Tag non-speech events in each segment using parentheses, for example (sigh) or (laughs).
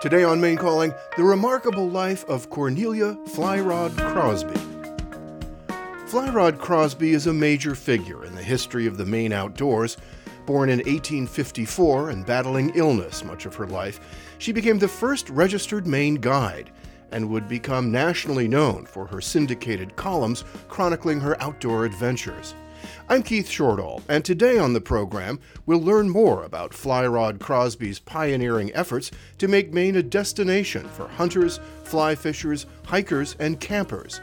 Today on Maine Calling, the remarkable life of Cornelia Flyrod Crosby. Flyrod Crosby is a major figure in the history of the Maine outdoors. Born in 1854 and battling illness much of her life, she became the first registered Maine guide and would become nationally known for her syndicated columns chronicling her outdoor adventures. I'm Keith Shortall, and today on the program, we'll learn more about Fly Rod Crosby's pioneering efforts to make Maine a destination for hunters, fly fishers, hikers, and campers,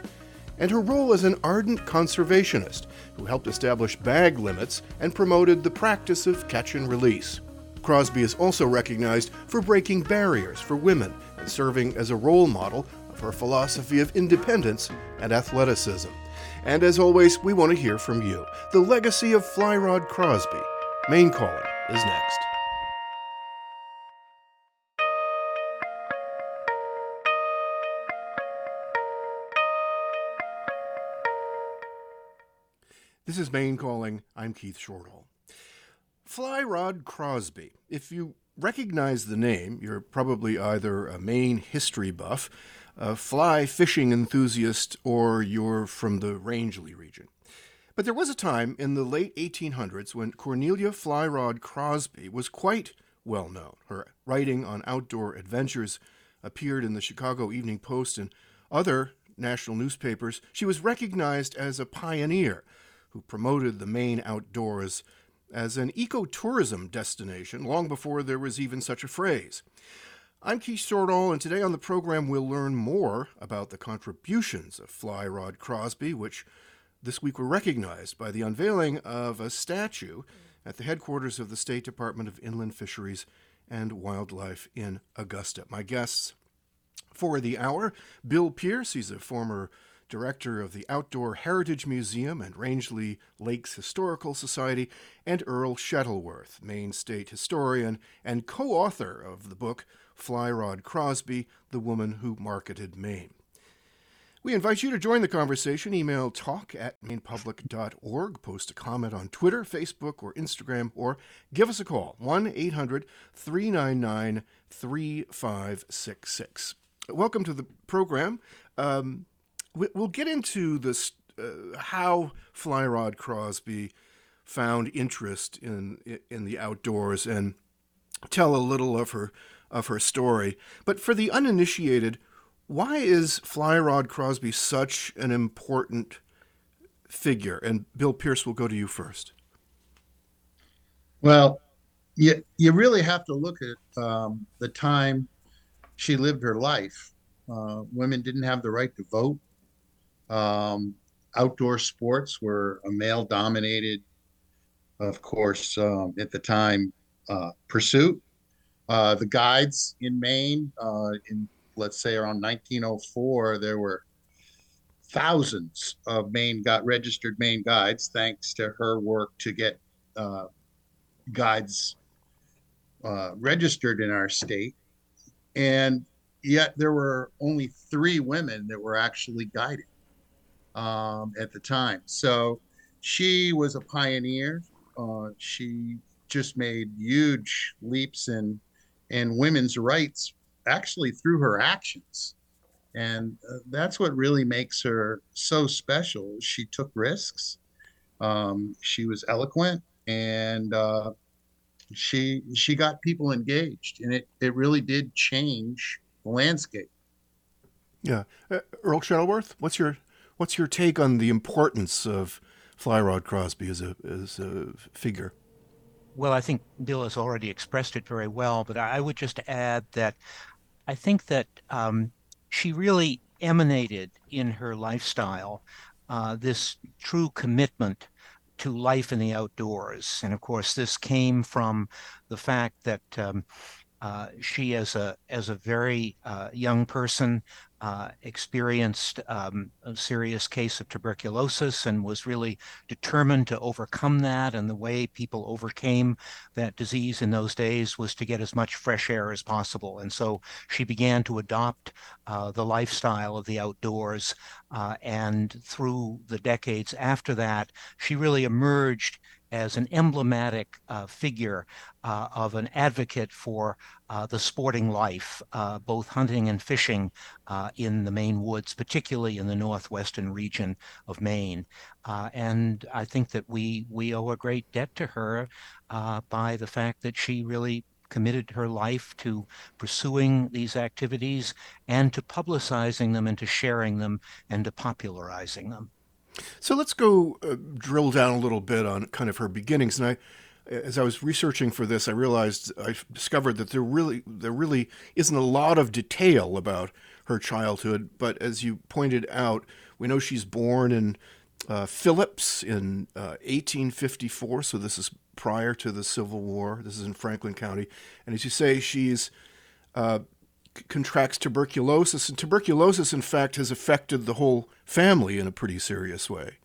and her role as an ardent conservationist who helped establish bag limits and promoted the practice of catch and release. Crosby is also recognized for breaking barriers for women and serving as a role model of her philosophy of independence and athleticism. And as always, we want to hear from you. The legacy of Flyrod Crosby. Maine Calling is next. This is Maine Calling. I'm Keith Shortall. Flyrod Crosby. If you recognize the name, you're probably either a Maine history buff a fly fishing enthusiast or you're from the Rangeley region. But there was a time in the late 1800s when Cornelia Flyrod Crosby was quite well known. Her writing on outdoor adventures appeared in the Chicago Evening Post and other national newspapers. She was recognized as a pioneer who promoted the Maine outdoors as an ecotourism destination long before there was even such a phrase. I'm Keith Shortall, and today on the program we'll learn more about the contributions of Fly Rod Crosby, which this week were recognized by the unveiling of a statue at the headquarters of the State Department of Inland Fisheries and Wildlife in Augusta. My guests for the hour Bill Pierce, he's a former director of the Outdoor Heritage Museum and Rangeley Lakes Historical Society, and Earl Shettleworth, Maine State historian and co author of the book Flyrod Crosby, the woman who marketed Maine. We invite you to join the conversation. Email talk at mainepublic.org, post a comment on Twitter, Facebook, or Instagram, or give us a call 1 800 399 3566. Welcome to the program. Um, we'll get into this uh, how Flyrod Crosby found interest in in the outdoors and tell a little of her of her story. But for the uninitiated, why is Fly Rod Crosby such an important figure? And Bill Pierce will go to you first. Well, you, you really have to look at um, the time she lived her life. Uh, women didn't have the right to vote. Um, outdoor sports were a male dominated, of course, um, at the time, uh, pursuit. Uh, the guides in Maine, uh, in let's say around 1904, there were thousands of Maine got registered Maine guides, thanks to her work to get uh, guides uh, registered in our state. And yet there were only three women that were actually guided um, at the time. So she was a pioneer. Uh, she just made huge leaps in and women's rights actually through her actions. And uh, that's what really makes her so special. She took risks. Um, she was eloquent and uh, she she got people engaged and it, it really did change the landscape. Yeah. Uh, Earl Shettleworth, what's your what's your take on the importance of Fly Rod Crosby as a as a figure? Well, I think Bill has already expressed it very well, but I would just add that I think that um, she really emanated in her lifestyle uh, this true commitment to life in the outdoors. And of course, this came from the fact that um, uh, she, as a as a very uh, young person, uh, experienced um, a serious case of tuberculosis and was really determined to overcome that. And the way people overcame that disease in those days was to get as much fresh air as possible. And so she began to adopt uh, the lifestyle of the outdoors. Uh, and through the decades after that, she really emerged as an emblematic uh, figure uh, of an advocate for uh, the sporting life, uh, both hunting and fishing uh, in the Maine woods, particularly in the northwestern region of Maine. Uh, and I think that we we owe a great debt to her by the fact that she really committed her life to pursuing these activities and to publicizing them and to sharing them and to popularizing them. So let's go uh, drill down a little bit on kind of her beginnings. And I, as I was researching for this, I realized I discovered that there really there really isn't a lot of detail about her childhood. But as you pointed out, we know she's born in uh, Phillips in uh, 1854. So this is prior to the Civil War. This is in Franklin County, and as you say, she's uh, contracts tuberculosis, and tuberculosis, in fact, has affected the whole family in a pretty serious way.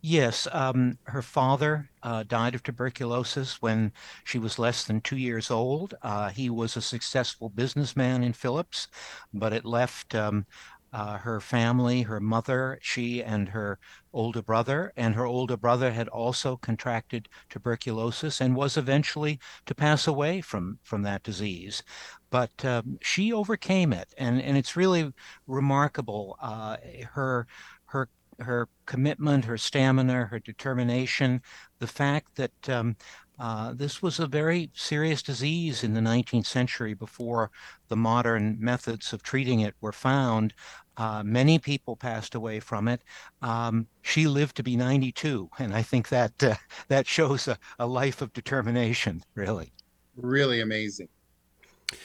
Yes, um, her father uh, died of tuberculosis when she was less than two years old. Uh, he was a successful businessman in Phillips, but it left um, uh, her family, her mother, she and her older brother, and her older brother had also contracted tuberculosis and was eventually to pass away from from that disease. But um, she overcame it, and and it's really remarkable. Uh, her her her commitment, her stamina, her determination, the fact that um, uh, this was a very serious disease in the 19th century before the modern methods of treating it were found. Uh, many people passed away from it. Um, she lived to be 92, and I think that uh, that shows a, a, life of determination. Really, really amazing.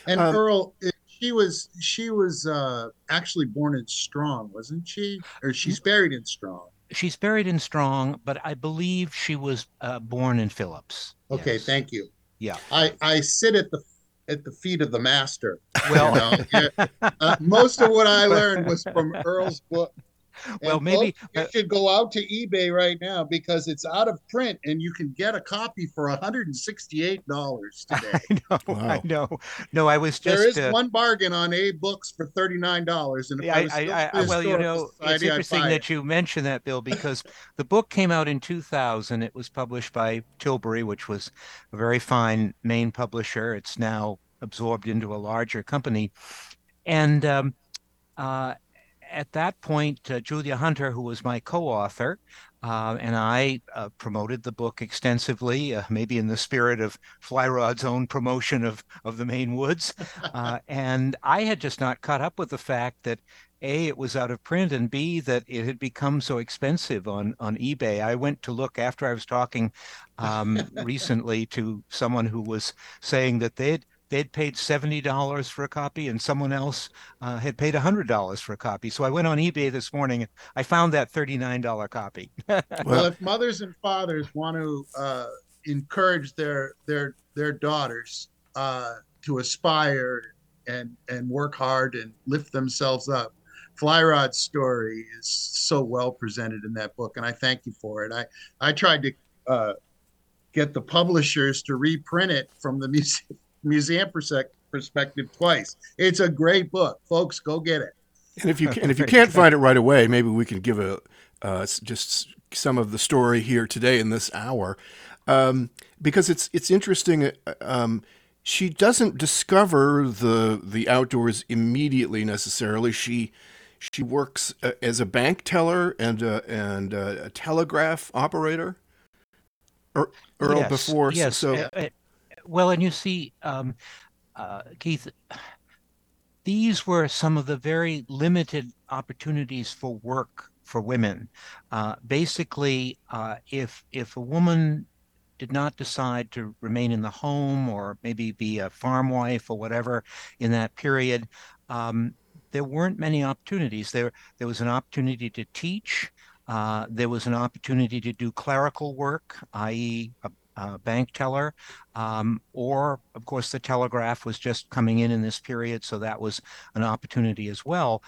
And um, Earl, she was she was uh, actually born in Strong, wasn't she? Or she's buried in Strong. She's buried in Strong, but I believe she was uh, born in Phillips. Okay, yes. thank you. Yeah, I I sit at the at the feet of the master. Well, you know? (laughs) uh, most of what I learned was from Earl's book. (laughs) well, and maybe you uh, should go out to eBay right now because it's out of print and you can get a copy for $168 (laughs) today. I know. Wow. I know. No, I was just. There is uh, one bargain on AbeBooks for $39. And if I, I, I well, you know, Society, it's interesting that it. you mentioned that, Bill, because (laughs) the book came out in 2000. It was published by Tilbury, which was a very fine Maine publisher. It's now absorbed into a larger company. And, um, uh, at that point, uh, Julia Hunter, who was my co-author, uh, and I uh, promoted the book extensively, uh, maybe in the spirit of Flyrod's own promotion of of the Maine woods. (laughs) Uh, and I had just not caught up with the fact that a it was out of print, and b that it had become so expensive on on eBay. I went to look after I was talking um, (laughs) recently to someone who was saying that they'd they'd paid $70 for a copy and someone else uh, had paid $100 for a copy. So I went on eBay this morning. and I found that $39 copy. (laughs) well, if mothers and fathers want to uh, encourage their their their daughters uh, to aspire and and work hard and lift themselves up, Flyrod's story is so well presented in that book, and I thank you for it. I I tried to uh, get the publishers to reprint it from the (laughs) museum museum perspective twice. It's a great book, folks. Go get it. And if you (laughs) can, and if you can't find it right away, maybe we can give a uh, just some of the story here today in this hour, um, because it's it's interesting. Uh, um, she doesn't discover the the outdoors immediately necessarily. She she works uh, as a bank teller and uh, and uh, a telegraph operator. Earl, yes, before yes. so. Well, and you see, um, uh, Keith, these were some of the very limited opportunities for work for women. Uh, basically, uh, if if a woman did not decide to remain in the home or maybe be a farm wife or whatever in that period, um, there weren't many opportunities. There there was an opportunity to teach. Uh, there was an opportunity to do clerical work, i.e., a uh, bank teller, um, or of course the telegraph was just coming in in this period, so that was an opportunity as well.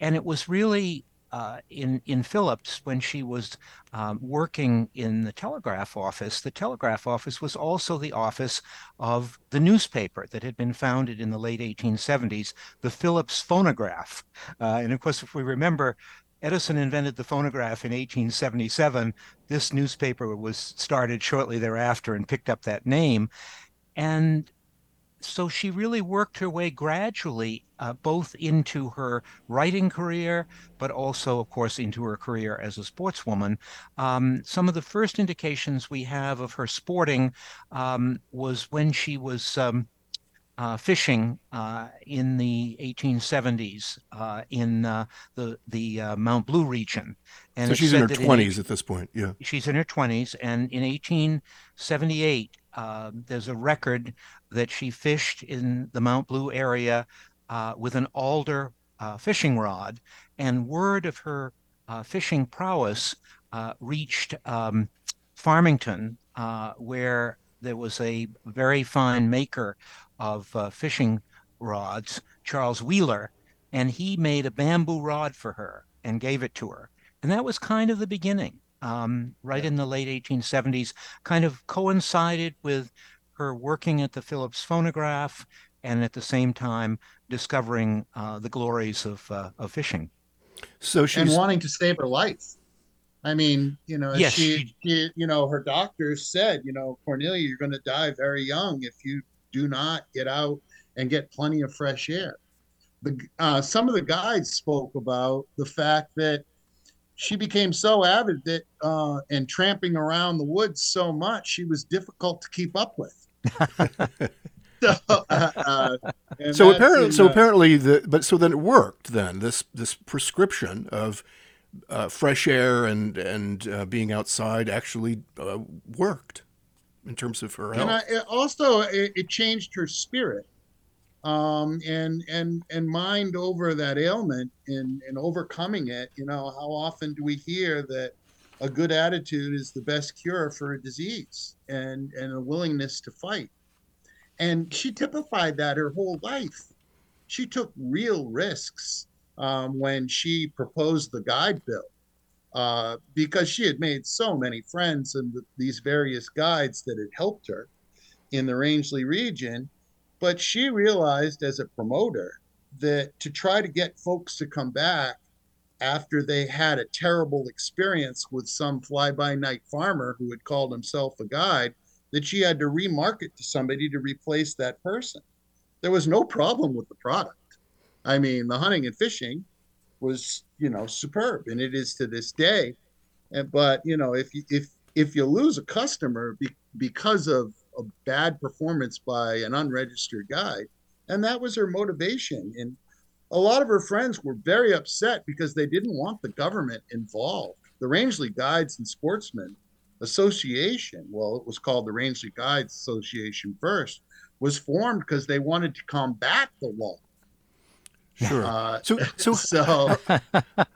And it was really uh, in in Phillips when she was um, working in the telegraph office. The telegraph office was also the office of the newspaper that had been founded in the late 1870s, the Phillips Phonograph. Uh, and of course, if we remember Edison invented the phonograph in 1877. This newspaper was started shortly thereafter and picked up that name. And so she really worked her way gradually uh, both into her writing career, but also, of course, into her career as a sportswoman. Um, some of the first indications we have of her sporting um, was when she was um, uh, fishing uh, in the 1870s uh, in uh, the the uh, Mount Blue region. And so she's in her 20s in, at this point. Yeah, she's in her 20s, and in 1878, uh, there's a record that she fished in the Mount Blue area with an alder fishing rod, and word of her fishing prowess reached um, Farmington, where there was a very fine maker of uh, fishing rods, Charles Wheeler, and he made a bamboo rod for her and gave it to her. And that was kind of the beginning, um, right yeah. in the late 1870s, kind of coincided with her working at the Phillips phonograph and at the same time discovering uh, the glories of, uh, of fishing. So she's and wanting to save her life. I mean, you know, yes, she, she, you know, her doctors said, you know, Cornelia, you're going to die very young if you do not get out and get plenty of fresh air. The, uh, some of the guides spoke about the fact that she became so avid that uh, and tramping around the woods so much, she was difficult to keep up with. (laughs) so, uh, uh so apparently, so apparently, the but so then it worked. Then this this prescription of uh, fresh air and and uh, being outside actually uh, worked in terms of her health. And I, also, it, it, changed her spirit um, and and and mind over that ailment and and overcoming it. You know, how often do we hear that a good attitude is the best cure for a disease and and a willingness to fight? And she typified that her whole life. She took real risks um, when she proposed the guide bill uh, because she had made so many friends and the, these various guides that had helped her in the Rangeley region. But she realized as a promoter that to try to get folks to come back after they had a terrible experience with some fly by night farmer who had called himself a guide, that she had to remarket to somebody to replace that person. There was no problem with the product. I mean, the hunting and fishing was you know superb, and it is to this day. And but you know if you if if you lose a customer be, because of a bad performance by an unregistered guide, and that was her motivation. And a lot of her friends were very upset because they didn't want the government involved. The Rangeley Guides and Sportsmen Association, well, it was called the Rangeley Guides Association first, was formed because they wanted to combat the law. Sure. Uh, (laughs) so, so, (laughs) so,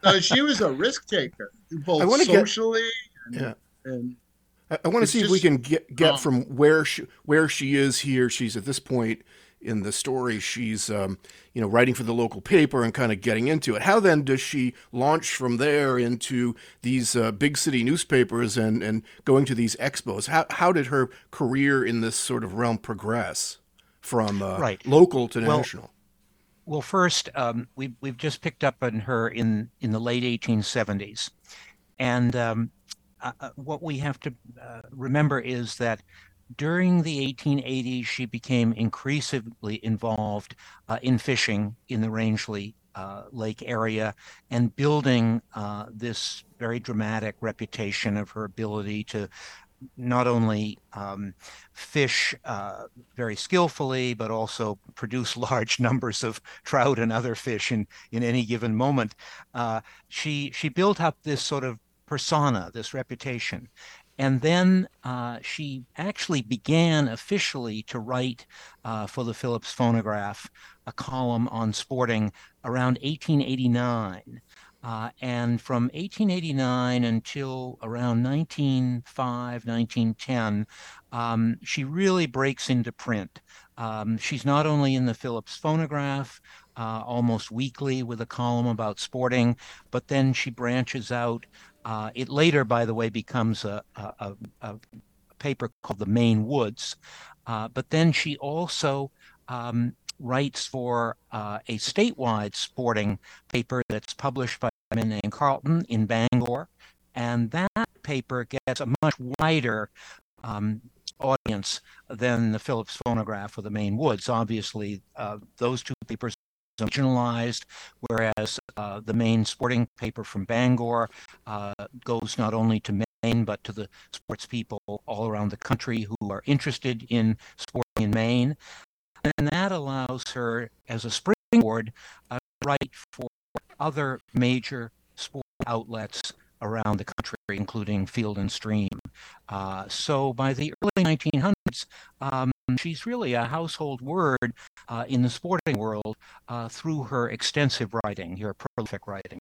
so, she was a risk taker, both I socially get, and, yeah. and I, I want to see if we can get get um, from where she where she is here. She's at this point in the story. She's um, you know writing for the local paper and kind of getting into it. How then does she launch from there into these uh, big city newspapers and and going to these expos? How how did her career in this sort of realm progress from uh, right. local to well, national? Well, first, um, we, we've just picked up on her in, in the late 1870s. And um, uh, uh, what we have to uh, remember is that during the 1880s, she became increasingly involved uh, in fishing in the Rangeley uh, Lake area and building uh, this very dramatic reputation of her ability to not only um, fish uh, very skillfully, but also produce (laughs) large numbers of trout and other fish in, in any given moment. Uh, she she built up this sort of persona, this reputation. And then uh, she actually began officially to write uh, for the Phillips phonograph a column on sporting around 1889. Uh, and from 1889 until around 1905, 1910, um, she really breaks into print. Um, she's not only in the Phillips phonograph uh, almost weekly with a column about sporting, but then she branches out. Uh, it later, by the way, becomes a, a, a paper called the Maine Woods. Uh, but then she also um, writes for uh, a statewide sporting paper that's published by named Carlton in Bangor. And that paper gets a much wider um, audience than the Phillips phonograph or the Maine Woods. Obviously, uh, those two papers are regionalized, whereas uh, the Maine sporting paper from Bangor uh, goes not only to Maine, but to the sports people all around the country who are interested in sporting in Maine. And that allows her, as a springboard, uh, write for other major sport outlets around the country, including Field and Stream. Uh, so by the early 1900s, um, she's really a household word uh, in the sporting world uh, through her extensive writing, her prolific writing.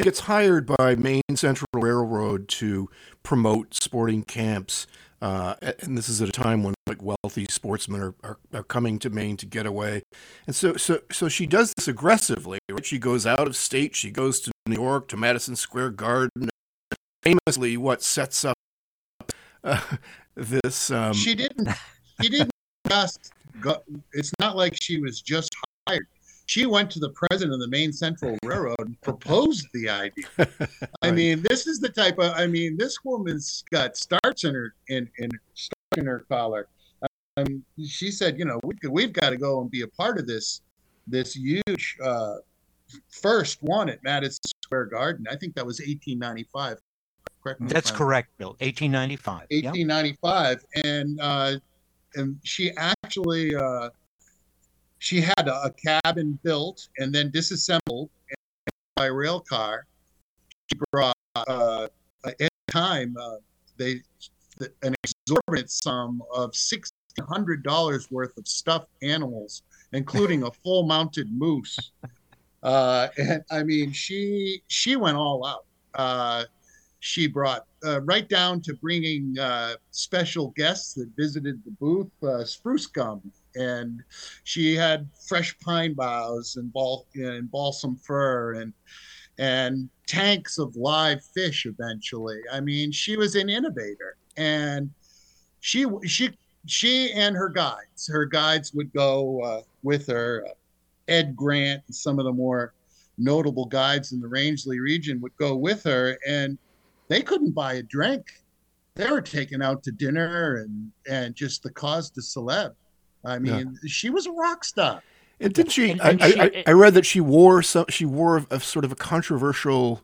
Gets hired by Maine Central Railroad to promote sporting camps, uh, and this is at a time when like wealthy sportsmen are, are, are, coming to Maine to get away, and so so so she does this aggressively. Right? She goes out of state. She goes to New York to Madison Square Garden. Famously, what sets up uh, (laughs) this? Um... She didn't. She didn't just. Go, it's not like she was just hired she went to the president of the Maine Central Railroad and proposed the idea. (laughs) I mean, this is the type of. I mean, this woman's got starts in her in in in her collar. Um, she said, you know, we, we've got to go and be a part of this this huge uh, first one at Madison Square Garden. I think that was 1895. Correct That's correct, Bill. 1895. 1895, yep. and uh, and she actually. Uh, she had a, a cabin built and then disassembled by rail car. She brought uh, at the time uh, they an exorbitant sum of six hundred dollars worth of stuffed animals, including a full mounted moose. (laughs) Uh, and I mean, she she went all out. Uh, she brought uh, right down to bringing uh, special guests that visited the booth, uh, spruce gum, and she had fresh pine boughs and, bal- and balsam fir and and tanks of live fish eventually. I mean she was an innovator and she she she and her guides her guides would go uh, with her. Ed grant and some of the more notable guides in the rangeley region would go with her and they couldn't buy a drink. They were taken out to dinner and and just the cause de celeb I mean, yeah. she was a rock star. And didn't she? And, and I, she I, I, read that she wore some. She wore a, a sort of a controversial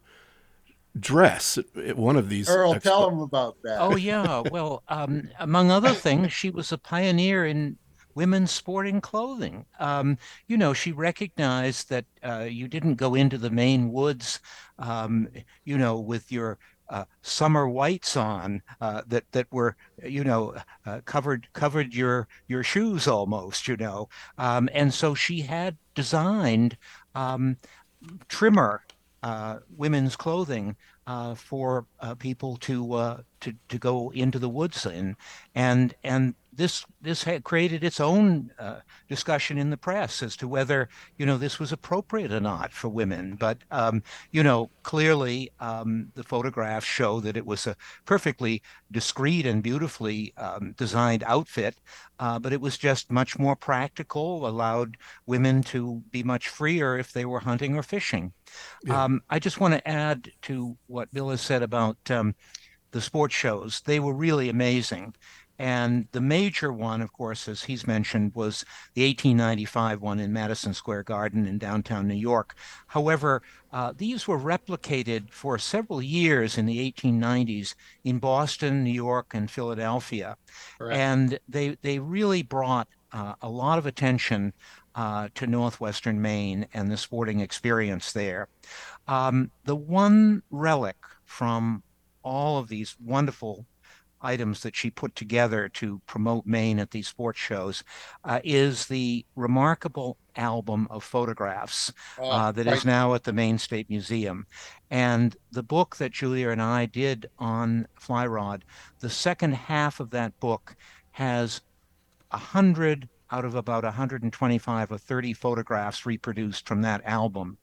dress at, at one of these. Earl, expo- tell them about that. Oh yeah. Well, um, among other things, she was a pioneer in women's sporting clothing. Um, you know, she recognized that uh, you didn't go into the Maine woods, um, you know, with your uh, summer whites on uh, that that were you know uh, covered covered your your shoes almost you know. Um, and so she had designed um, trimmer uh, women's clothing uh, for uh, people to to to go into the woods in. And and this this had created its own uh, discussion in the press as to whether you know this was appropriate or not for women. But um, you know, clearly um, the photographs show that it was a perfectly discreet and beautifully um, designed outfit. Uh, but it was just much more practical, allowed women to be much freer if they were hunting or fishing. Yeah. Um, I just want to add to what Bill has said about um, the sports shows. They were really amazing. And the major one, of course, as he's mentioned, was the 1895 one in Madison Square Garden in downtown New York. However, uh, these were replicated for several years in the 1890s in Boston, New York, and Philadelphia. Correct. And they, they really brought uh, a lot of attention uh, to Northwestern Maine and the sporting experience there. Um, the one relic from all of these wonderful items that she put together to promote Maine at these sports shows uh, is the remarkable album of photographs oh, uh, that is now at the Maine State Museum. And the book that Julia and I did on Fly Rod, the second half of that book has a hundred out of about 125 or 30 photographs reproduced from that album.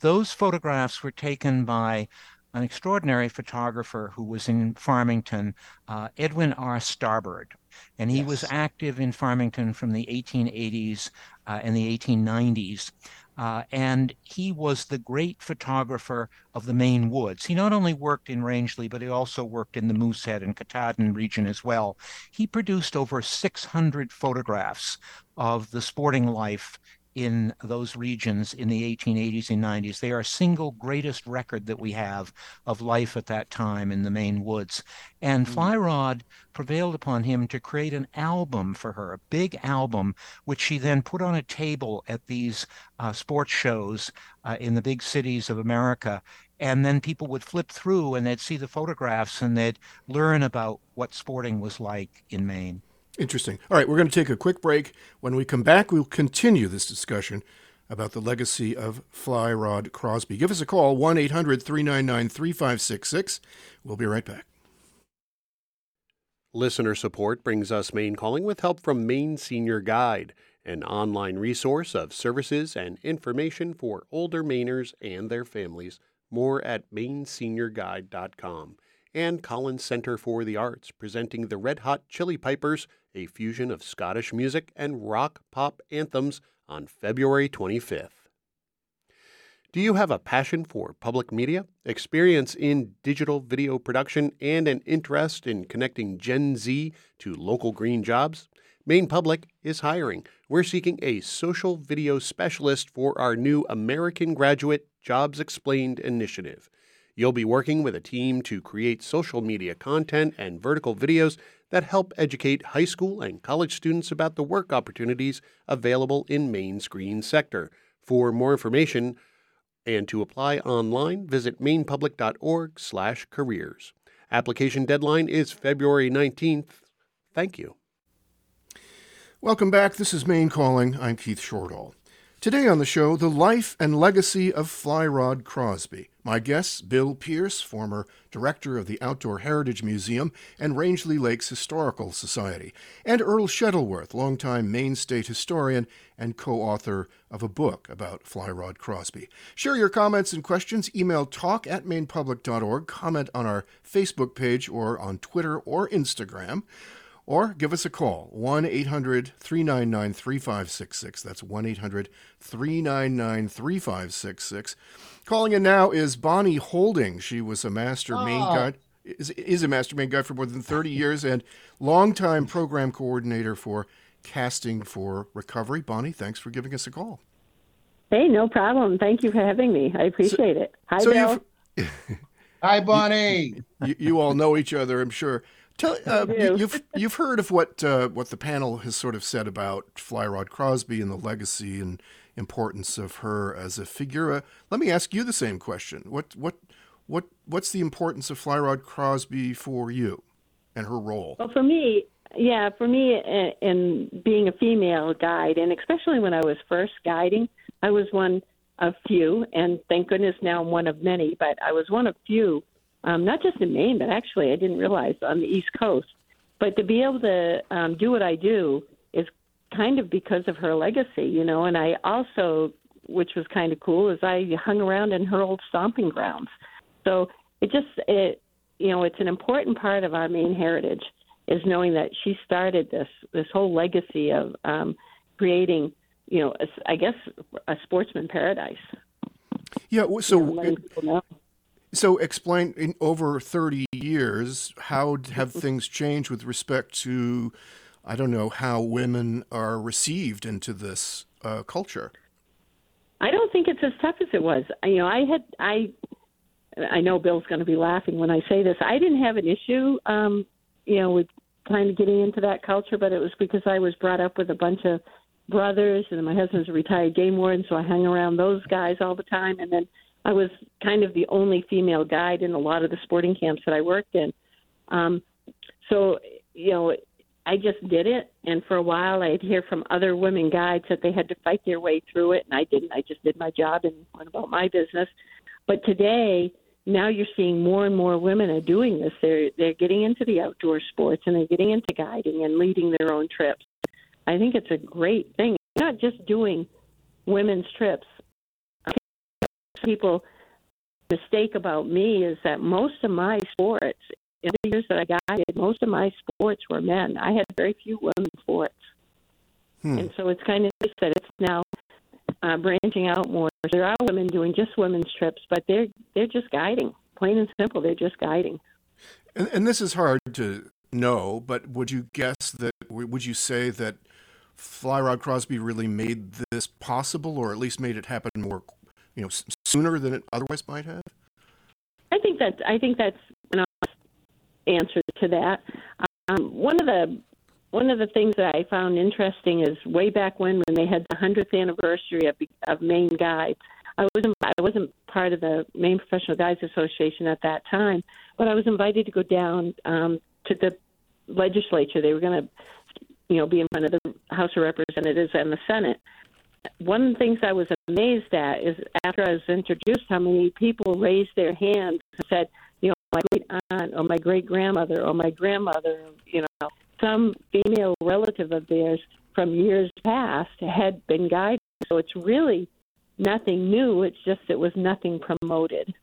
Those photographs were taken by an extraordinary photographer who was in Farmington, uh, Edwin R. Starbird. And he yes. was active in Farmington from the 1880s uh, in the 1890s. Uh, and he was the great photographer of the Maine woods. He not only worked in Rangeley, but he also worked in the Moosehead and Katahdin region as well. He produced over 600 photographs of the sporting life in those regions in the 1880s and 90s. They are single greatest record that we have of life at that time in the Maine woods. And mm. Fly Rod prevailed upon him to create an album for her, a big album, which she then put on a table at these uh, sports shows uh, in the big cities of America. And then people would flip through and they'd see the photographs and they'd learn about what sporting was like in Maine. Interesting. All right, we're going to take a quick break. When we come back, we'll continue this discussion about the legacy of Fly Rod Crosby. Give us a call, 1 800 399 3566. We'll be right back. Listener support brings us Maine Calling with help from Maine Senior Guide, an online resource of services and information for older Mainers and their families. More at maineseniorguide.com and Collins Center for the Arts, presenting the Red Hot Chili Pipers, a fusion of Scottish music and rock pop anthems, on February 25th. Do you have a passion for public media, experience in digital video production, and an interest in connecting Gen Z to local green jobs? Maine Public is hiring. We're seeking a social video specialist for our new American Graduate Jobs Explained initiative. You'll be working with a team to create social media content and vertical videos that help educate high school and college students about the work opportunities available in Maine's green sector. For more information and to apply online, visit mainepublic.org/careers. Application deadline is February 19th. Thank you. Welcome back. This is Maine Calling. I'm Keith Shortall. Today on the show, the life and legacy of Fly Rod Crosby. My guests, Bill Pierce, former director of the Outdoor Heritage Museum and Rangeley Lakes Historical Society, and Earl Shettleworth, longtime Maine State historian and co author of a book about Fly Rod Crosby. Share your comments and questions. Email talk at mainepublic.org, comment on our Facebook page or on Twitter or Instagram or give us a call 1 800 399 3566. That's 1 800 399 3566. Calling in now is Bonnie Holding. She was a master oh. Maine guide. Is, is a master Maine guide for more than 30 years and longtime program coordinator for Casting for Recovery. Bonnie, thanks for giving us a call. Hey, no problem. Thank you for having me. I appreciate so, it. Hi, so Bill. (laughs) (laughs) Hi, Bonnie. you, you all know each other, I'm sure. Tell, uh, you, you've you've heard of what uh, what the panel has sort of said about Fly Rod Crosby and the legacy and importance of her as a figure. Uh, let me ask you the same question. What what what what's the importance of Fly Rod Crosby for you and her role? Well, for me, yeah, for me, in being a female guide, and especially when I was first guiding, I was one of few, and thank goodness now I'm one of many. But I was one of few um, not just in Maine, but actually I didn't realize on the East Coast. But to be able to um, do what I do is kind of because of her legacy, you know. And I also, which was kind of cool, is I hung around in her old stomping grounds. So it just, it, you know, it's an important part of our Maine heritage is knowing that she started this this whole legacy of um, creating, you know, a, I guess a sportsman paradise. Yeah. So. You know, so, explain in over 30 years, how have things changed with respect to, I don't know, how women are received into this uh, culture? I don't think it's as tough as it was. You know, I had, I, I know Bill's going to be laughing when I say this. I didn't have an issue, um, you know, with kind of getting into that culture, but it was because I was brought up with a bunch of brothers, and my husband's a retired game warden, so I hung around those guys all the time, and then I was kind of the only female guide in a lot of the sporting camps that I worked in. Um, so, you know, I just did it. And for a while, I'd hear from other women guides that they had to fight their way through it, and I didn't. I just did my job and went about my business. But today, now you're seeing more and more women are doing this. They're they're getting into the outdoor sports and they're getting into guiding and leading their own trips. I think it's a great thing. Not just doing women's trips people mistake about me is that most of my sports in the years that I guided, most of my sports were men. I had very few women sports. Hmm. And so it's kind of nice that it's now uh, branching out more. There are women doing just women's trips, but they're they're just guiding, plain and simple. They're just guiding. And, and this is hard to know, but would you guess that? Would you say that Fly Rod Crosby really made this possible, or at least made it happen more, you know, sooner than it otherwise might have? I think that's I think that's an honest answer to that. Um, one of the one of the things that I found interesting is way back when when they had the hundredth anniversary of, of Maine Guides. I wasn't I wasn't part of the Maine Professional Guides Association at that time, but I was invited to go down um, to the legislature. They were going to, you know, be in front of the House of Representatives and the Senate. One of the things I was amazed at is after I was introduced, how many people raised their hands and said, you know, my great aunt or my great grandmother or my grandmother, you know, some female relative of theirs from years past had been guided. So it's really nothing new. It's just it was nothing promoted.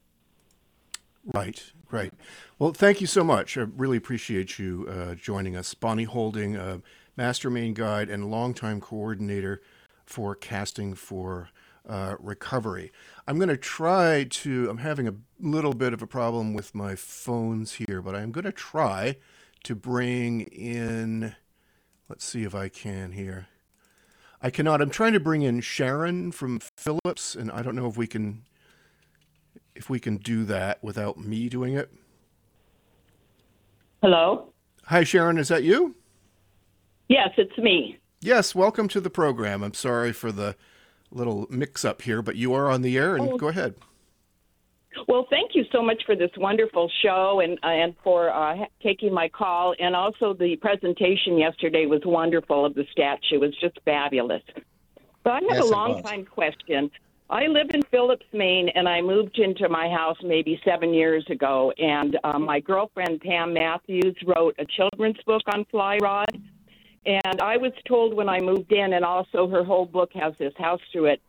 Right, right. Well, thank you so much. I really appreciate you uh, joining us. Bonnie Holding, uh, Master Maine Guide and longtime coordinator for Casting for uh, Recovery. I'm going to try to, I'm having a little bit of a problem with my phones here, but I'm going to try to bring in, let's see if I can here. I cannot. I'm trying to bring in Sharon from Phillips, and I don't know if we can if we can do that without me doing it. Hello? Hi, Sharon. Is that you? Yes, it's me. Yes. Welcome to the program. I'm sorry for the little mix up here, but you are on the air, and Oh. go ahead. Well, thank you so much for this wonderful show and and for uh, taking my call. And also, the presentation yesterday was wonderful of the statue. It was just fabulous. But I have Yes, a long time question. I live in Phillips, Maine, and I moved into my house maybe seven years ago. And uh, my girlfriend Pam Matthews wrote a children's book on fly rod. And I was told when I moved in, and also her whole book has this house through it,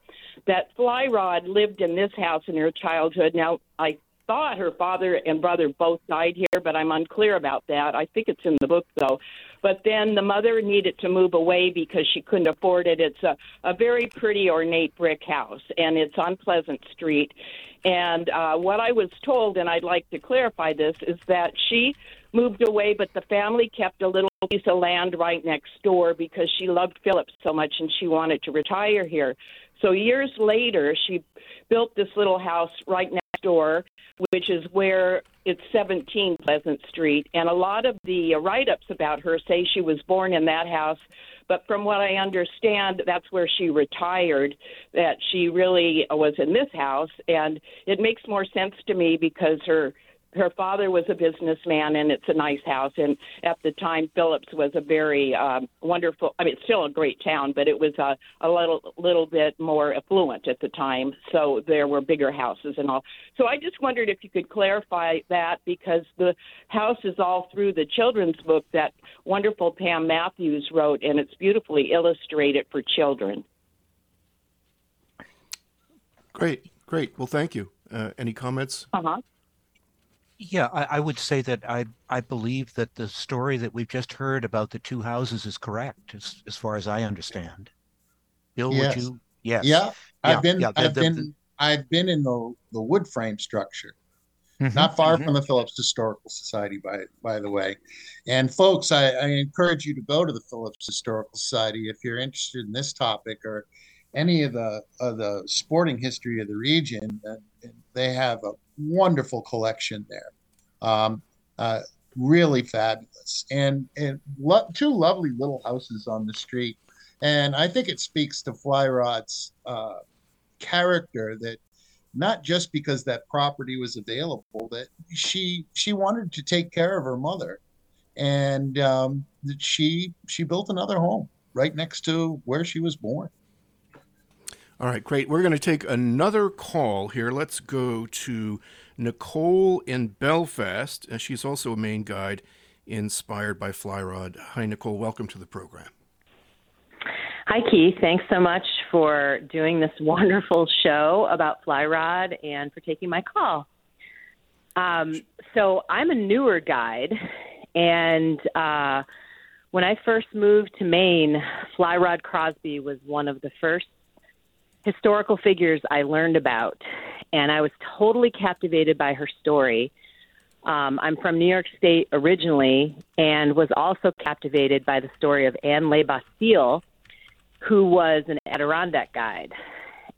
that Fly Rod lived in this house in her childhood. Now, I thought her father and brother both died here, but I'm unclear about that. I think it's in the book, though. But then the mother needed to move away because she couldn't afford it. It's a, a very pretty, ornate brick house, and it's on Pleasant Street. And uh, what I was told, and I'd like to clarify this, is that she moved away, but the family kept a little piece of land right next door because she loved Phillips so much and she wanted to retire here. So years later, she built this little house right next door, which is where it's 17 Pleasant Street. And a lot of the uh, write ups about her say she was born in that house. But from what I understand, that's where she retired, that she really was in this house. And it makes more sense to me because her her father was a businessman and it's a nice house and at the time phillips was a very um, wonderful i mean it's still a great town but it was a, a little little bit more affluent at the time so there were bigger houses and all so i just wondered if you could clarify that because the house is all through the children's book that wonderful pam matthews wrote and it's beautifully illustrated for children Great, great. Well, thank you. Uh, any comments? uh-huh Yeah, I, I would say that I I believe that the story that we've just heard about the two houses is correct, as as far as I understand. Bill, Yes. would you? Yes. Yeah, Yeah, I've been, yeah, the- I've the- been, the- I've been in the the wood frame structure, Mhm, not far mhm. from the Phillips Historical Society, by by the way. And folks, I, I encourage you to go to the Phillips Historical Society if you're interested in this topic or any of the of the sporting history of the region. They have a wonderful collection there, um, uh, really fabulous, and and lo- two lovely little houses on the street. And I think it speaks to Fly Rod's uh, character that not just because that property was available, that she she wanted to take care of her mother, and um, that she she built another home right next to where she was born. All right, great. We're going to take another call here. Let's go to Nicole in Belfast. And she's also a Maine guide inspired by Flyrod. Hi, Nicole. Welcome to the program. Hi, Keith. Thanks so much for doing this wonderful show about fly rod and for taking my call. Um, so I'm a newer guide, and uh, when I first moved to Maine, Fly Rod Crosby was one of the first historical figures I learned about, and I was totally captivated by her story. Um, I'm from New York State originally, and was also captivated by the story of Anne LaBastille, who was an Adirondack guide.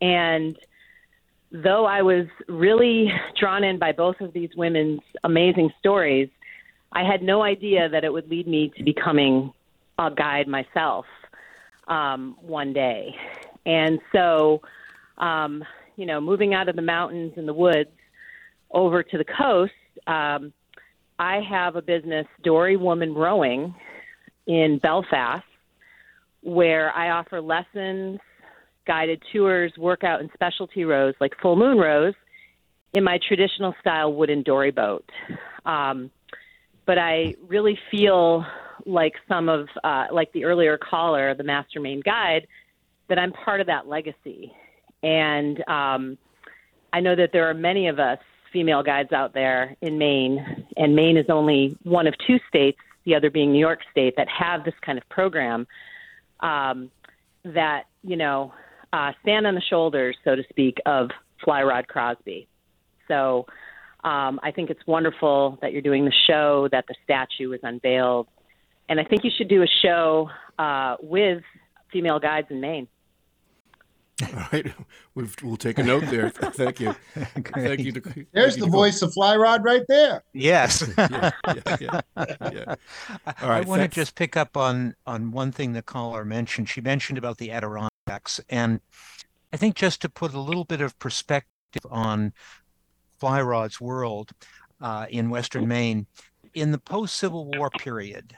And though I was really drawn in by both of these women's amazing stories, I had no idea that it would lead me to becoming a guide myself um, one day. And so, um, you know, moving out of the mountains and the woods over to the coast, um, I have a business, Dory Woman Rowing, in Belfast, where I offer lessons, guided tours, workout, and specialty rows like full moon rows in my traditional style wooden dory boat. Um, but I really feel like some of, uh, like the earlier caller, the Master Maine Guide, that I'm part of that legacy. And um, I know that there are many of us female guides out there in Maine, and Maine is only one of two states, the other being New York State, that have this kind of program um, that, you know, uh, stand on the shoulders, so to speak, of Fly Rod Crosby. So um, I think it's wonderful that you're doing the show, that the statue was unveiled. And I think you should do a show uh, with female guides in Maine. All right, We've, we'll take a note there. (laughs) Thank you. Thank you. To, There's thank you the to- voice of Fly Rod right there. Yes. (laughs) Yeah, yeah, yeah, yeah. (laughs) All I right, want to just pick up on on one thing the caller mentioned. She mentioned about the Adirondacks, and I think just to put a little bit of perspective on Fly Rod's world uh, in Western Maine, in the post-Civil War period,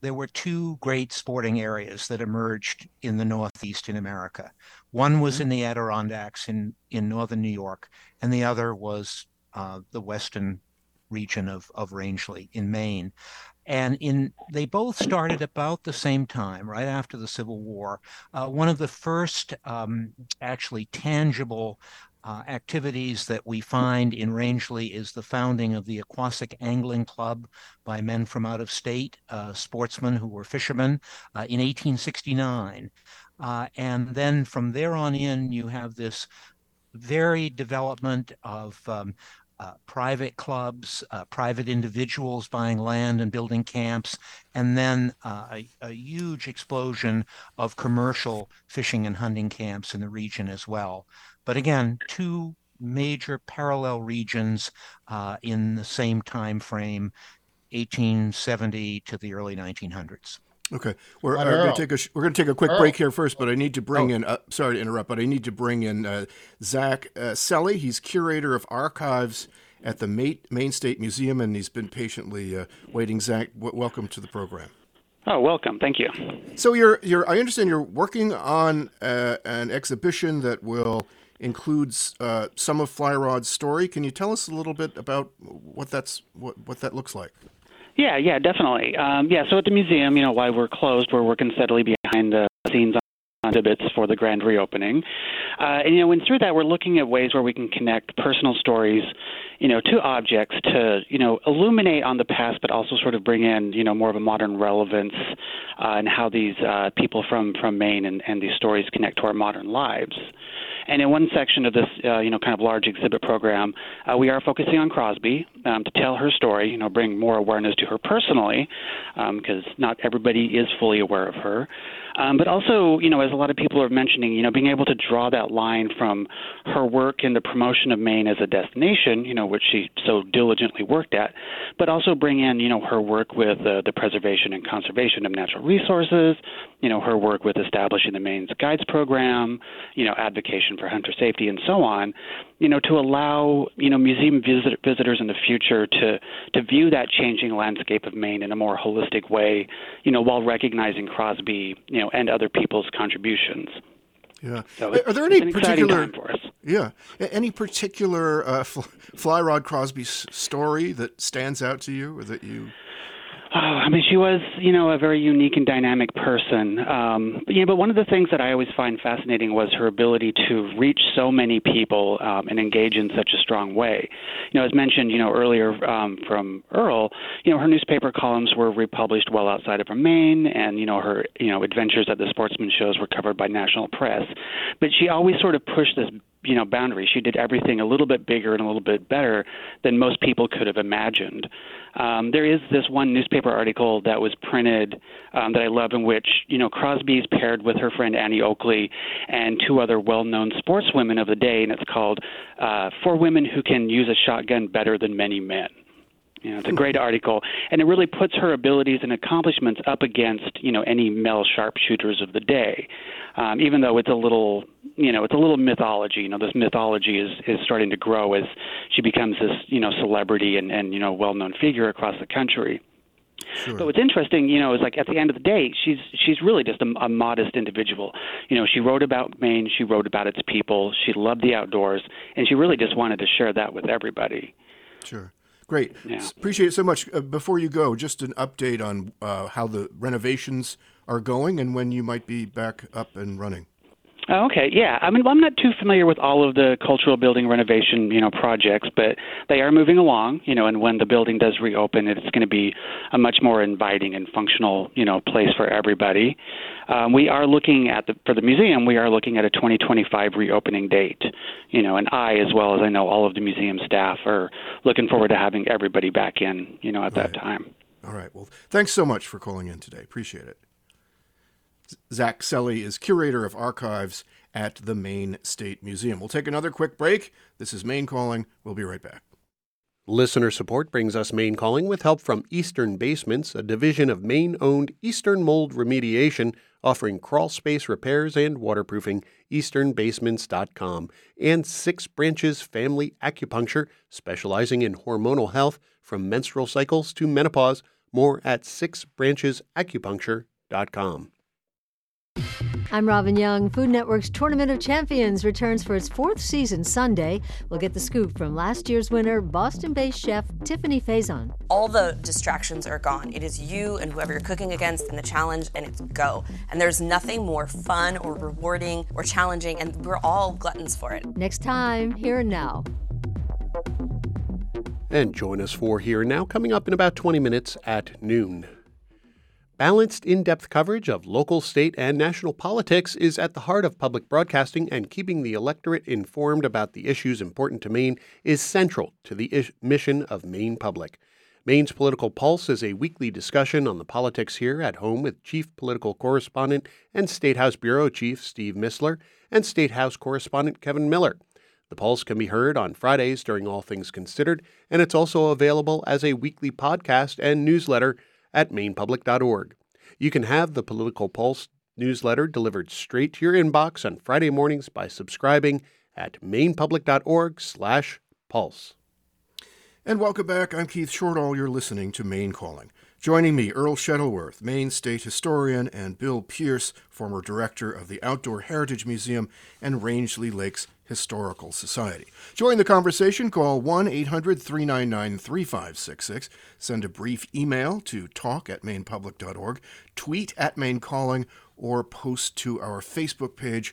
there were two great sporting areas that emerged in the Northeast in America. One was in the Adirondacks in in northern New York, and the other was uh, the western region of of Rangeley in Maine. And in they both started about the same time right after the civil war. Uh, one of the first um, actually tangible uh, activities that we find in rangeley is the founding of the Oquossoc angling club by men from out of state uh, sportsmen who were fishermen uh, in 1869 uh, and then from there on in you have this very development of um, uh, private clubs, uh, private individuals buying land and building camps, and then uh, a, a huge explosion of commercial fishing and hunting camps in the region as well. But again, two major parallel regions uh, in the same time frame, 1870 to the early 1900s. Okay, we're, But uh, gonna take a sh- we're going to take a quick Earl. break here first, but I need to bring Oh. in. Uh, sorry to interrupt, but I need to bring in uh, Zach uh, Selly. He's curator of archives at the Ma- Maine State Museum, and he's been patiently uh, waiting. Zach, w- welcome to the program. Oh, welcome. Thank you. So you're you're I understand you're working on uh, an exhibition that will include uh, some of Fly Rod's story. Can you tell us a little bit about what that's what what that looks like? Yeah, yeah, definitely. Um, yeah, so at the museum, you know, while we're closed, we're working steadily behind the scenes on exhibits for the grand reopening. Uh, and, you know, and through that, we're looking at ways where we can connect personal stories, you know, to objects to, you know, illuminate on the past, but also sort of bring in, you know, more of a modern relevance uh, and how these uh, people from, from Maine and, and these stories connect to our modern lives. And in one section of this, uh, you know, kind of large exhibit program, uh, we are focusing on Crosby um, to tell her story. You know, bring more awareness to her personally, because not everybody is fully aware of her. Um, but also, you know, as a lot of people are mentioning, you know, being able to draw that line from her work in the promotion of Maine as a destination, you know, which she so diligently worked at, but also bring in, you know, her work with uh, the preservation and conservation of natural resources, you know, her work with establishing the Maine's Guides program, you know, advocacy for hunter safety and so on, you know, to allow, you know, museum visit- visitors in the future to to view that changing landscape of Maine in a more holistic way, you know, while recognizing Crosby, you know, and other people's contributions. Yeah. So Are- there any particular time for us. Yeah. Any particular uh, Fly Rod Crosby story that stands out to you or that you. Oh, I mean, she was, you know, a very unique and dynamic person. Um, but, yeah, but one of the things that I always find fascinating was her ability to reach so many people um, and engage in such a strong way. You know, as mentioned, you know, earlier um, from Earl, you know, her newspaper columns were republished well outside of her Maine, and you know, her, you know, adventures at the sportsman shows were covered by national press. But she always sort of pushed this you know boundary. She did everything a little bit bigger and a little bit better than most people could have imagined. Um, there is this one newspaper article that was printed um, that I love, in which you know Crosby is paired with her friend Annie Oakley and two other well-known sportswomen of the day, and it's called uh, "For Women Who Can Use a Shotgun Better Than Many Men." You know, it's a great article, and it really puts her abilities and accomplishments up against you know any male sharpshooters of the day. Um, even though it's a little, you know, it's a little mythology. You know, this mythology is is starting to grow as she becomes this you know celebrity and and you know well-known figure across the country. Sure. But what's interesting, you know, is like at the end of the day, she's she's really just a, a modest individual. You know, she wrote about Maine, she wrote about its people, she loved the outdoors, and she really just wanted to share that with everybody. Sure. Great. Yeah. Appreciate it so much. Uh, before you go, just an update on uh, how the renovations are going and when you might be back up and running. Oh, okay, yeah. I mean, well, I'm not too familiar with all of the cultural building renovation, you know, projects, but they are moving along, you know. And when the building does reopen, it's going to be a much more inviting and functional, you know, place for everybody. Um, we are looking at the for the museum. We are looking at a 2025 reopening date, you know. And I, as well as I know all of the museum staff, are looking forward to having everybody back in, you know, at that time. All right. Well, thanks so much for calling in today. Appreciate it. Zach Selly is curator of archives at the Maine State Museum. We'll take another quick break. This is Maine Calling. We'll be right back. Listener support brings us Maine Calling with help from Eastern Basements, a division of Maine owned Eastern Mold Remediation, offering crawl space repairs and waterproofing. EasternBasements.com. And Six Branches Family Acupuncture, specializing in hormonal health from menstrual cycles to menopause. More at sixbranchesacupuncture.com. I'm Robin Young. Food Network's Tournament of Champions returns for its fourth season Sunday. We'll get the scoop from last year's winner, Boston based chef Tiffani Faison. all the distractions are gone. It is you and whoever you're cooking against and the challenge, and it's go. And there's nothing more fun or rewarding or challenging, and we're all gluttons for it. Next time, here and now. And join us for Here and Now coming up in about 20 minutes at noon. Balanced, in depth coverage of local, state, and national politics is at the heart of public broadcasting, and keeping the electorate informed about the issues important to Maine is central to the mission of Maine Public. Maine's Political Pulse is a weekly discussion on the politics here at home with Chief Political Correspondent and State House Bureau Chief Steve Mistler and State House Correspondent Kevin Miller. The Pulse can be heard on Fridays during All Things Considered, and it's also available as a weekly podcast and newsletter at mainepublic.org. You can have the Political Pulse newsletter delivered straight to your inbox on Friday mornings by subscribing at mainepublic.org/pulse. And welcome back. I'm Keith Shortall. You're listening to Maine Calling. Joining me, Earl Shettleworth, Maine State Historian, and Bill Pierce, former director of the Outdoor Heritage Museum and Rangeley Lakes Historical Society. Join the conversation. Call 1 800 399 3566. Send a brief email to talk at mainepublic.org, tweet at Maine Calling, or post to our Facebook page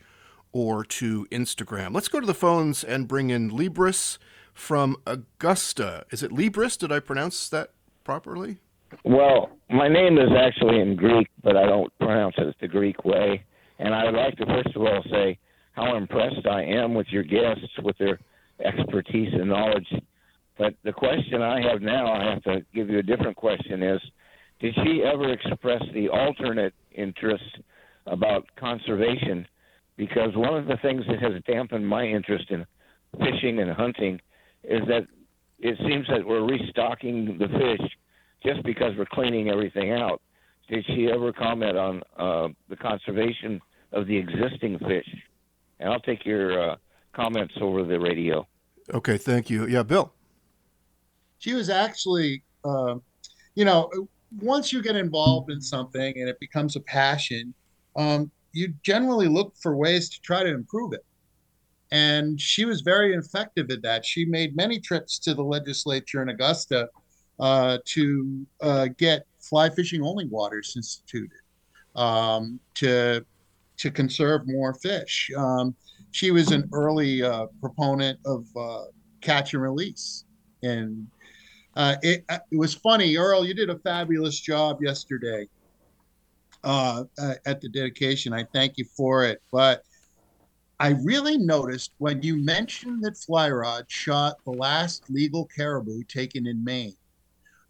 or to Instagram. Let's go to the phones and bring in Libris from Augusta. Is it Libris? Did I pronounce that properly? Well, my name is actually in Greek, but I don't pronounce it the Greek way. And I would like to first of all say how impressed I am with your guests, with their expertise and knowledge. But the question I have now, I have to give you a different question is did she ever express the alternate interest about conservation? Because one of the things that has dampened my interest in fishing and hunting is that it seems that we're restocking the fish just because we're cleaning everything out. Did she ever comment on uh, the conservation of the existing fish? And I'll take your uh, comments over the radio. Okay, thank you. Yeah, Bill. she was actually, uh, you know, once you get involved in something and it becomes a passion, um, you generally look for ways to try to improve it. And she was very effective at that. She made many trips to the legislature in Augusta uh, to uh, get fly fishing only waters instituted um, to to conserve more fish. Um, she was an early uh, proponent of uh, catch and release, and uh, it it was funny. Earl, you did a fabulous job yesterday uh, at the dedication. I thank you for it, but. I really noticed when you mentioned that Fly Rod shot the last legal caribou taken in Maine,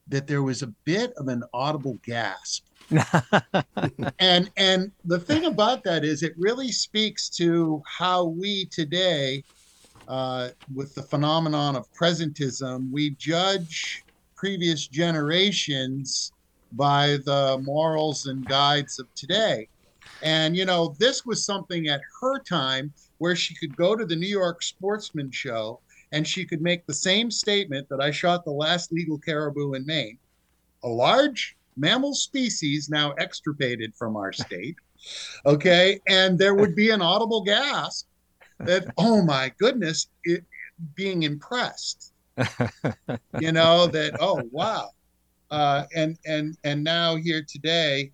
that there was a bit of an audible gasp. (laughs) and and the thing about that is it really speaks to how we today uh, with the phenomenon of presentism we judge previous generations by the morals and guides of today. And you know this was something at her time where she could go to the new york sportsman show and she could make the same statement that i shot the last legal caribou in maine. A large mammal species now extirpated from our state. Okay. And there would be an audible gasp that, oh my goodness, it, being impressed. (laughs) you know, that, oh, wow. Uh, and and and now here today,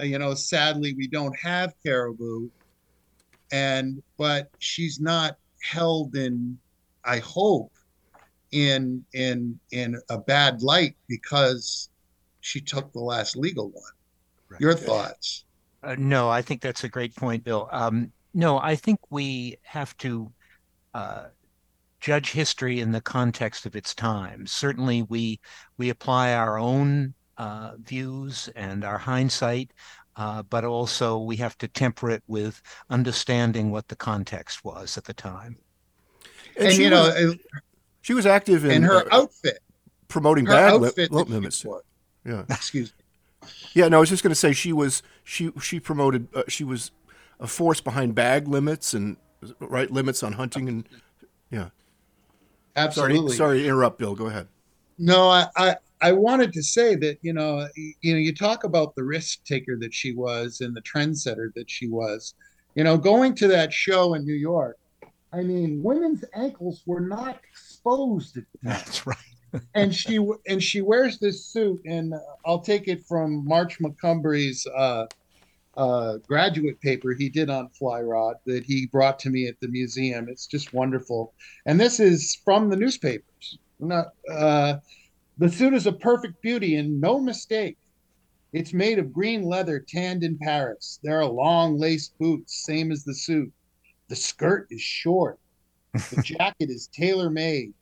uh, you know, sadly we don't have caribou, and but she's not held in, I hope, in in in a bad light because she took the last legal one. Right. Your thoughts? Uh, no, I think that's a great point, Bill. Um, no, I think we have to uh, judge history in the context of its time. Certainly, we we apply our own uh, views and our hindsight, uh, but also we have to temper it with understanding what the context was at the time. And, and you was, know, she was active in, in her uh, outfit, promoting her bad outfit li- limits. Yeah. (laughs) Excuse me. Yeah, no, I was just going to say she was she she promoted uh, she was a force behind bag limits and right limits on hunting and yeah. Absolutely. Sorry, sorry to interrupt, Bill. Go ahead. No, I, I I wanted to say that you know you know you talk about the risk taker that she was and the trendsetter that she was. You know, going to that show in New York, I mean, women's ankles were not exposed. That's right and she and she wears this suit, and I'll take it from March Montgomery's uh, uh, graduate paper he did on fly rod that he brought to me at the museum. It's just wonderful, and this is from the newspapers. Not, uh, the suit is a perfect beauty and no mistake. It's made of green leather tanned in Paris. There are long laced boots, same as the suit. The skirt is short. The (laughs) jacket is tailor made.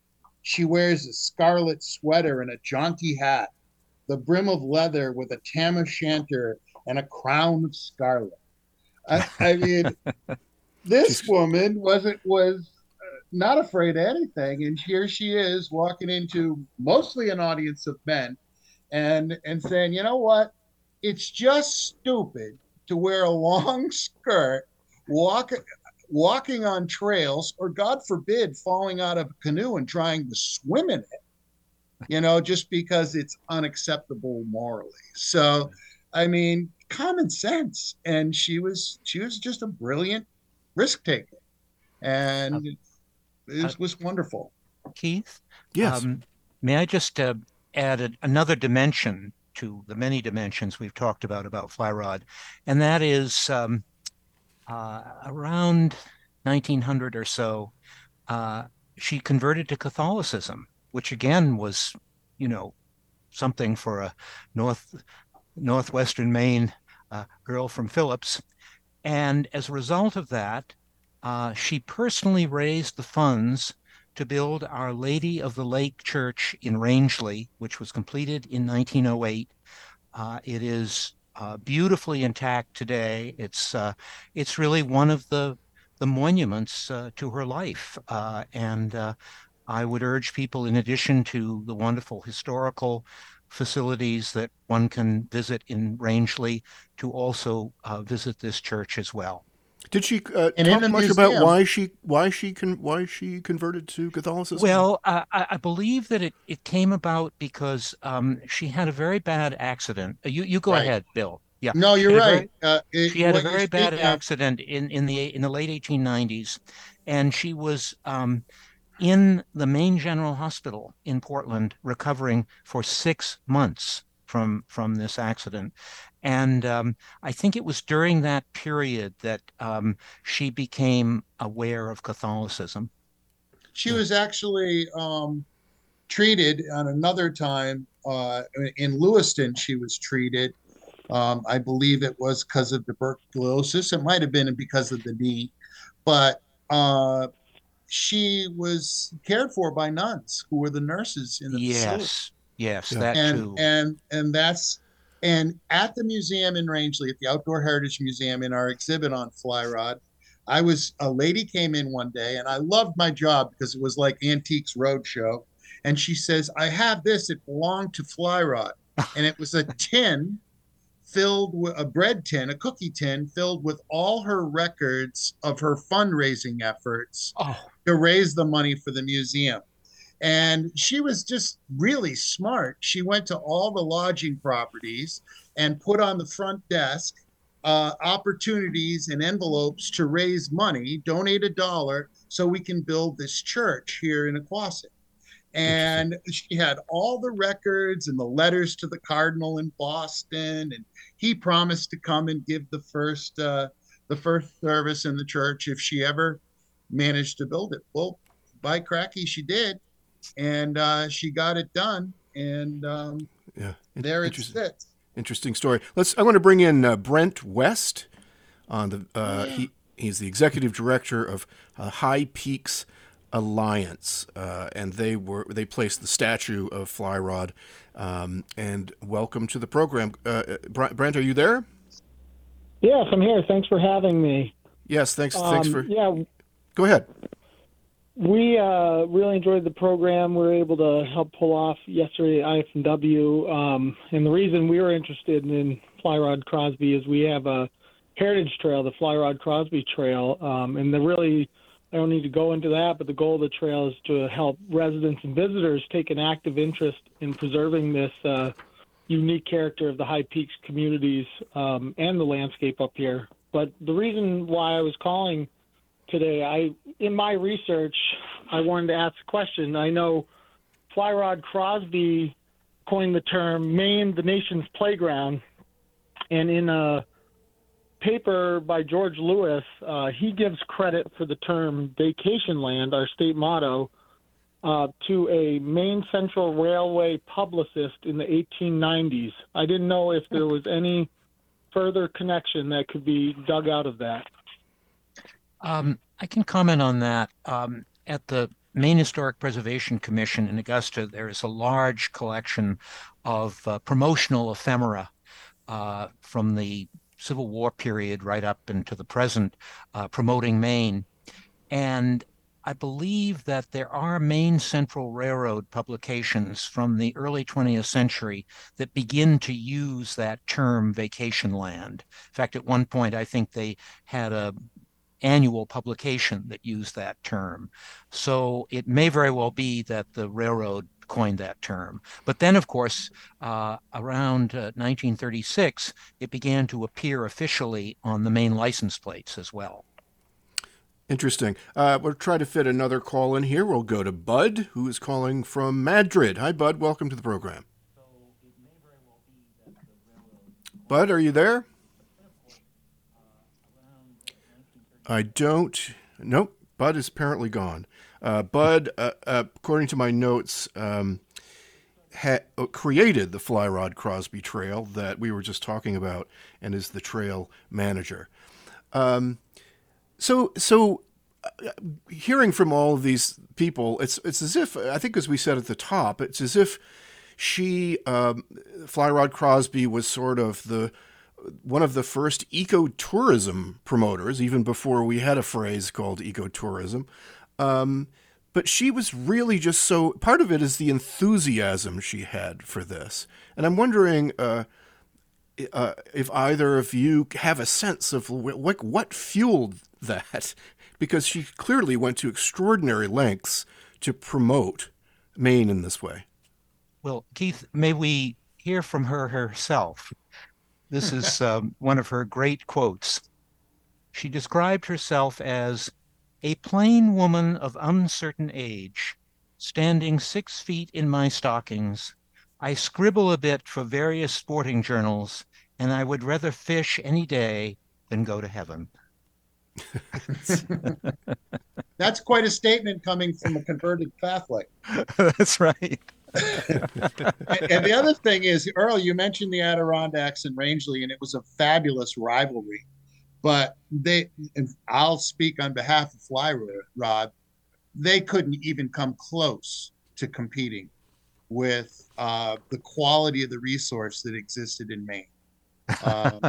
She wears a scarlet sweater and a jaunty hat, the brim of leather with a tam o' shanter and a crown of scarlet. I, I mean, (laughs) this woman wasn't was uh, not afraid of anything, and here she is walking into mostly an audience of men, and and saying, you know what, it's just stupid to wear a long (laughs) skirt, walk walking on trails, or God forbid, falling out of a canoe and trying to swim in it, you know, just because it's unacceptable morally. So, I mean, common sense. And she was she was just a brilliant risk taker, and uh, it was, uh, was wonderful. Keith, yes. Um, may I just uh, add a, another dimension to the many dimensions we've talked about about fly rod, and that is. Um, uh, around 1900 or so, uh, she converted to Catholicism, which again was, you know, something for a north northwestern Maine uh, girl from Phillips. And as a result of that, uh, she personally raised the funds to build Our Lady of the Lake Church in Rangeley, which was completed in 1908. Uh, it is uh, beautifully intact today. It's uh, it's really one of the the monuments uh, to her life, uh, and uh, I would urge people, in addition to the wonderful historical facilities that one can visit in Rangeley, to also uh, visit this church as well. Did she uh, and talk much museum. about why she why she con- why she converted to Catholicism? Well, uh, I, I, believe that it, it came about because um, she had a very bad accident. Uh, you you go right. ahead, Bill. Yeah. No, you're right. Very, uh, it, she had a very bad accident in, in the in the late 1890s, and she was um, in the Maine general hospital in Portland, recovering for six months from from this accident. And um, I think it was during that period that um, she became aware of Catholicism. She was actually um, treated on another time uh, in Lewiston. She was treated. Um, I believe it was because of tuberculosis. It might have been because of the knee, but uh, she was cared for by nuns who were the nurses in the yes, facility. Yes, that and too. and and that's and at the museum in Rangeley, at the Outdoor Heritage Museum, in our exhibit on fly rod, I was a lady came in one day, and I loved my job because it was like Antiques Roadshow, and she says, "I have this. It belonged to fly rod, (laughs) and it was a tin." filled with a bread tin, a cookie tin filled with all her records of her fundraising efforts oh. to raise the money for the museum. And she was just really smart. She went to all the lodging properties and put on the front desk uh, opportunities and envelopes to raise money, donate a dollar so we can build this church here in Oquossoc. And she had all the records and the letters to the cardinal in Boston, and he promised to come and give the first uh, the first service in the church if she ever managed to build it. Well, by cracky, she did, and uh, she got it done. And um, yeah, there it sits. Interesting story. Let's. I want to bring in uh, Brent West. On the uh, yeah. he he's the executive director of uh, High Peaks Alliance, uh, and they were they placed the statue of Fly Rod. Um, and welcome to the program, uh, Brent. Are you there? Yes, I'm here. Thanks for having me. Yes, thanks. Um, thanks for. Yeah. Go ahead. We uh, really enjoyed the program. We were able to help pull off yesterday at IFW. Um, and the reason we were interested in Fly Rod Crosby is we have a heritage trail, the Fly Rod Crosby Trail. Um, and the really, I don't need to go into that, but the goal of the trail is to help residents and visitors take an active interest in preserving this uh, unique character of the High Peaks communities um, and the landscape up here. But the reason why I was calling – today. I, in my research, I wanted to ask a question. I know Fly Rod Crosby coined the term "Maine, the nation's playground," and in a paper by George Lewis, uh, he gives credit for the term "vacation land," our state motto, uh, to a Maine Central Railway publicist in the 1890s. I didn't know if there was any further connection that could be dug out of that. Um, I can comment on that. Um, at the Maine Historic Preservation Commission in Augusta, there is a large collection of uh, promotional ephemera uh, from the Civil War period right up into the present, uh, promoting Maine. And I believe that there are Maine Central Railroad publications from the early 20th century that begin to use that term vacation land. In fact, at one point, I think they had a annual publication that used that term. So it may very well be that the railroad coined that term. But then, of course, uh, around uh, 1936, it began to appear officially on the Maine license plates as well. Interesting. Uh, we'll try to fit another call in here. We'll go to Bud, who is calling from Madrid. Hi, Bud. Welcome to the program. Bud, are you there? I don't. Nope. Bud is apparently gone. Uh, Bud, uh, uh, according to my notes, um, ha- uh, created the Fly Rod Crosby Trail that we were just talking about, and is the trail manager. Um, so, so uh, hearing from all of these people, it's it's as if I think, as we said at the top, it's as if she, um, Fly Rod Crosby, was sort of the one of the first ecotourism promoters, even before we had a phrase called ecotourism. Um, but she was really just so part of it is the enthusiasm she had for this. And I'm wondering uh, uh, if either of you have a sense of what, what fueled that, (laughs) because she clearly went to extraordinary lengths to promote Maine in this way. Well, Keith, may we hear from her herself? This is (laughs) um, one of her great quotes. She described herself as A plain woman of uncertain age, standing six feet in my stockings. I scribble a bit for various sporting journals, and I would rather fish any day than go to heaven. (laughs) (laughs) That's quite a statement coming from a converted Catholic. That's right. And the other thing is, Earl, you mentioned the Adirondacks and Rangeley, and it was a fabulous rivalry. But they, and I'll speak on behalf of Fly Rod, they couldn't even come close to competing with uh, the quality of the resource that existed in Maine. Um,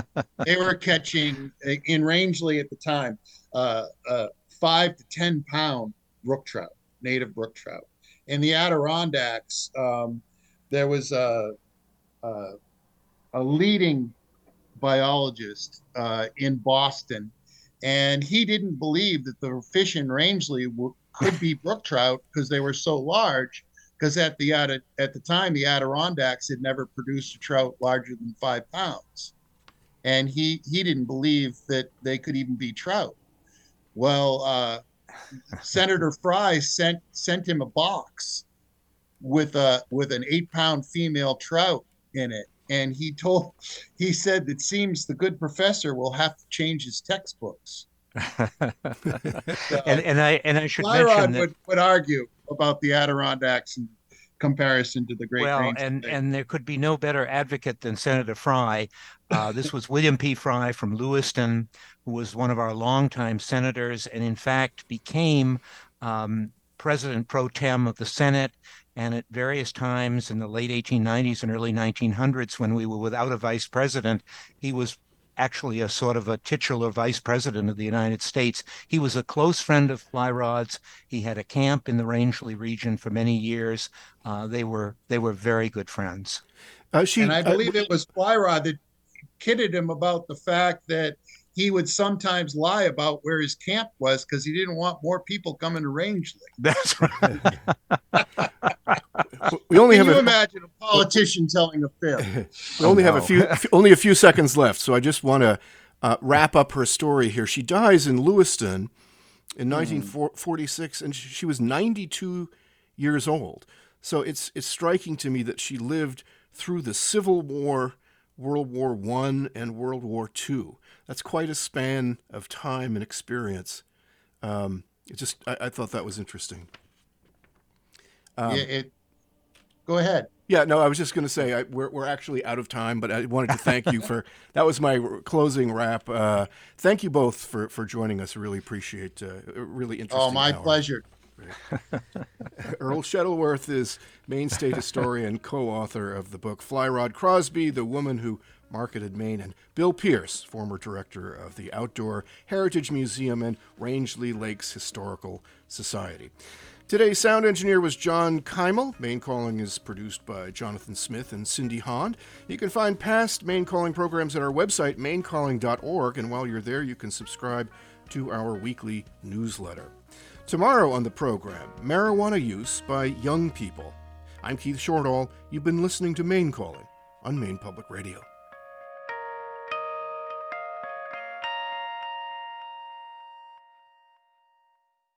they were catching in Rangeley at the time uh, uh, five to ten pound brook trout, native brook trout. In the Adirondacks, um, there was a, a, a leading biologist uh, in Boston, and he didn't believe that the fish in Rangeley w- could be brook trout because they were so large. Because at the at the time, the Adirondacks had never produced a trout larger than five pounds, and he he didn't believe that they could even be trout. Well, uh, Senator Frye sent sent him a box with a with an eight pound female trout in it, and he told he said it seems the good professor will have to change his textbooks. so, (laughs) and, and I and I should Flyrod mention that, would, would argue about the Adirondacks in comparison to the Great well, Range. and and there could be no better advocate than Senator Frye. Uh, this was William P. Frye from Lewiston, who was one of our longtime senators, and in fact became um, president pro tem of the Senate. And at various times in the late 1890s and early 1900s, when we were without a vice president, he was actually a sort of a titular vice president of the United States. He was a close friend of Fly Rod's. He had a camp in the Rangeley region for many years. Uh, they were they were very good friends. Uh, she, and I believe it was Flyrod that kidded him about the fact that he would sometimes lie about where his camp was because he didn't want more people coming to Rangeley. (laughs) That's right. (laughs) we only Can have you a, imagine a politician telling a fib? (laughs) we only have a few only a few seconds left, so I just want to uh, wrap up her story here. She dies in Lewiston in 1946, and she was 92 years old. So it's it's striking to me that she lived through the Civil War, World War One, and World War Two. That's quite a span of time and experience. Um, it just I, I thought that was interesting. Um, Yeah, it, go ahead. yeah, no, I was just going to say I, we're we're actually out of time, but I wanted to thank you for (laughs) that was my closing wrap. Uh, thank you both for for joining us. Really appreciate uh, really interesting. Oh, my hour. pleasure. (laughs) Earl Shettleworth is Maine State historian, (laughs) co-author of the book Fly Rod Crosby, the woman who marketed Maine, and Bill Pierce, former director of the Outdoor Heritage Museum and Rangeley Lakes Historical Society. Today's sound engineer was John Keimel. Maine Calling is produced by Jonathan Smith and Cindy Hond. You can find past Maine Calling programs at our website, mainecalling.org, and while you're there, you can subscribe to our weekly newsletter. Tomorrow on the program, marijuana use by young people. I'm Keith Shortall. You've been listening to Maine Calling on Maine Public Radio.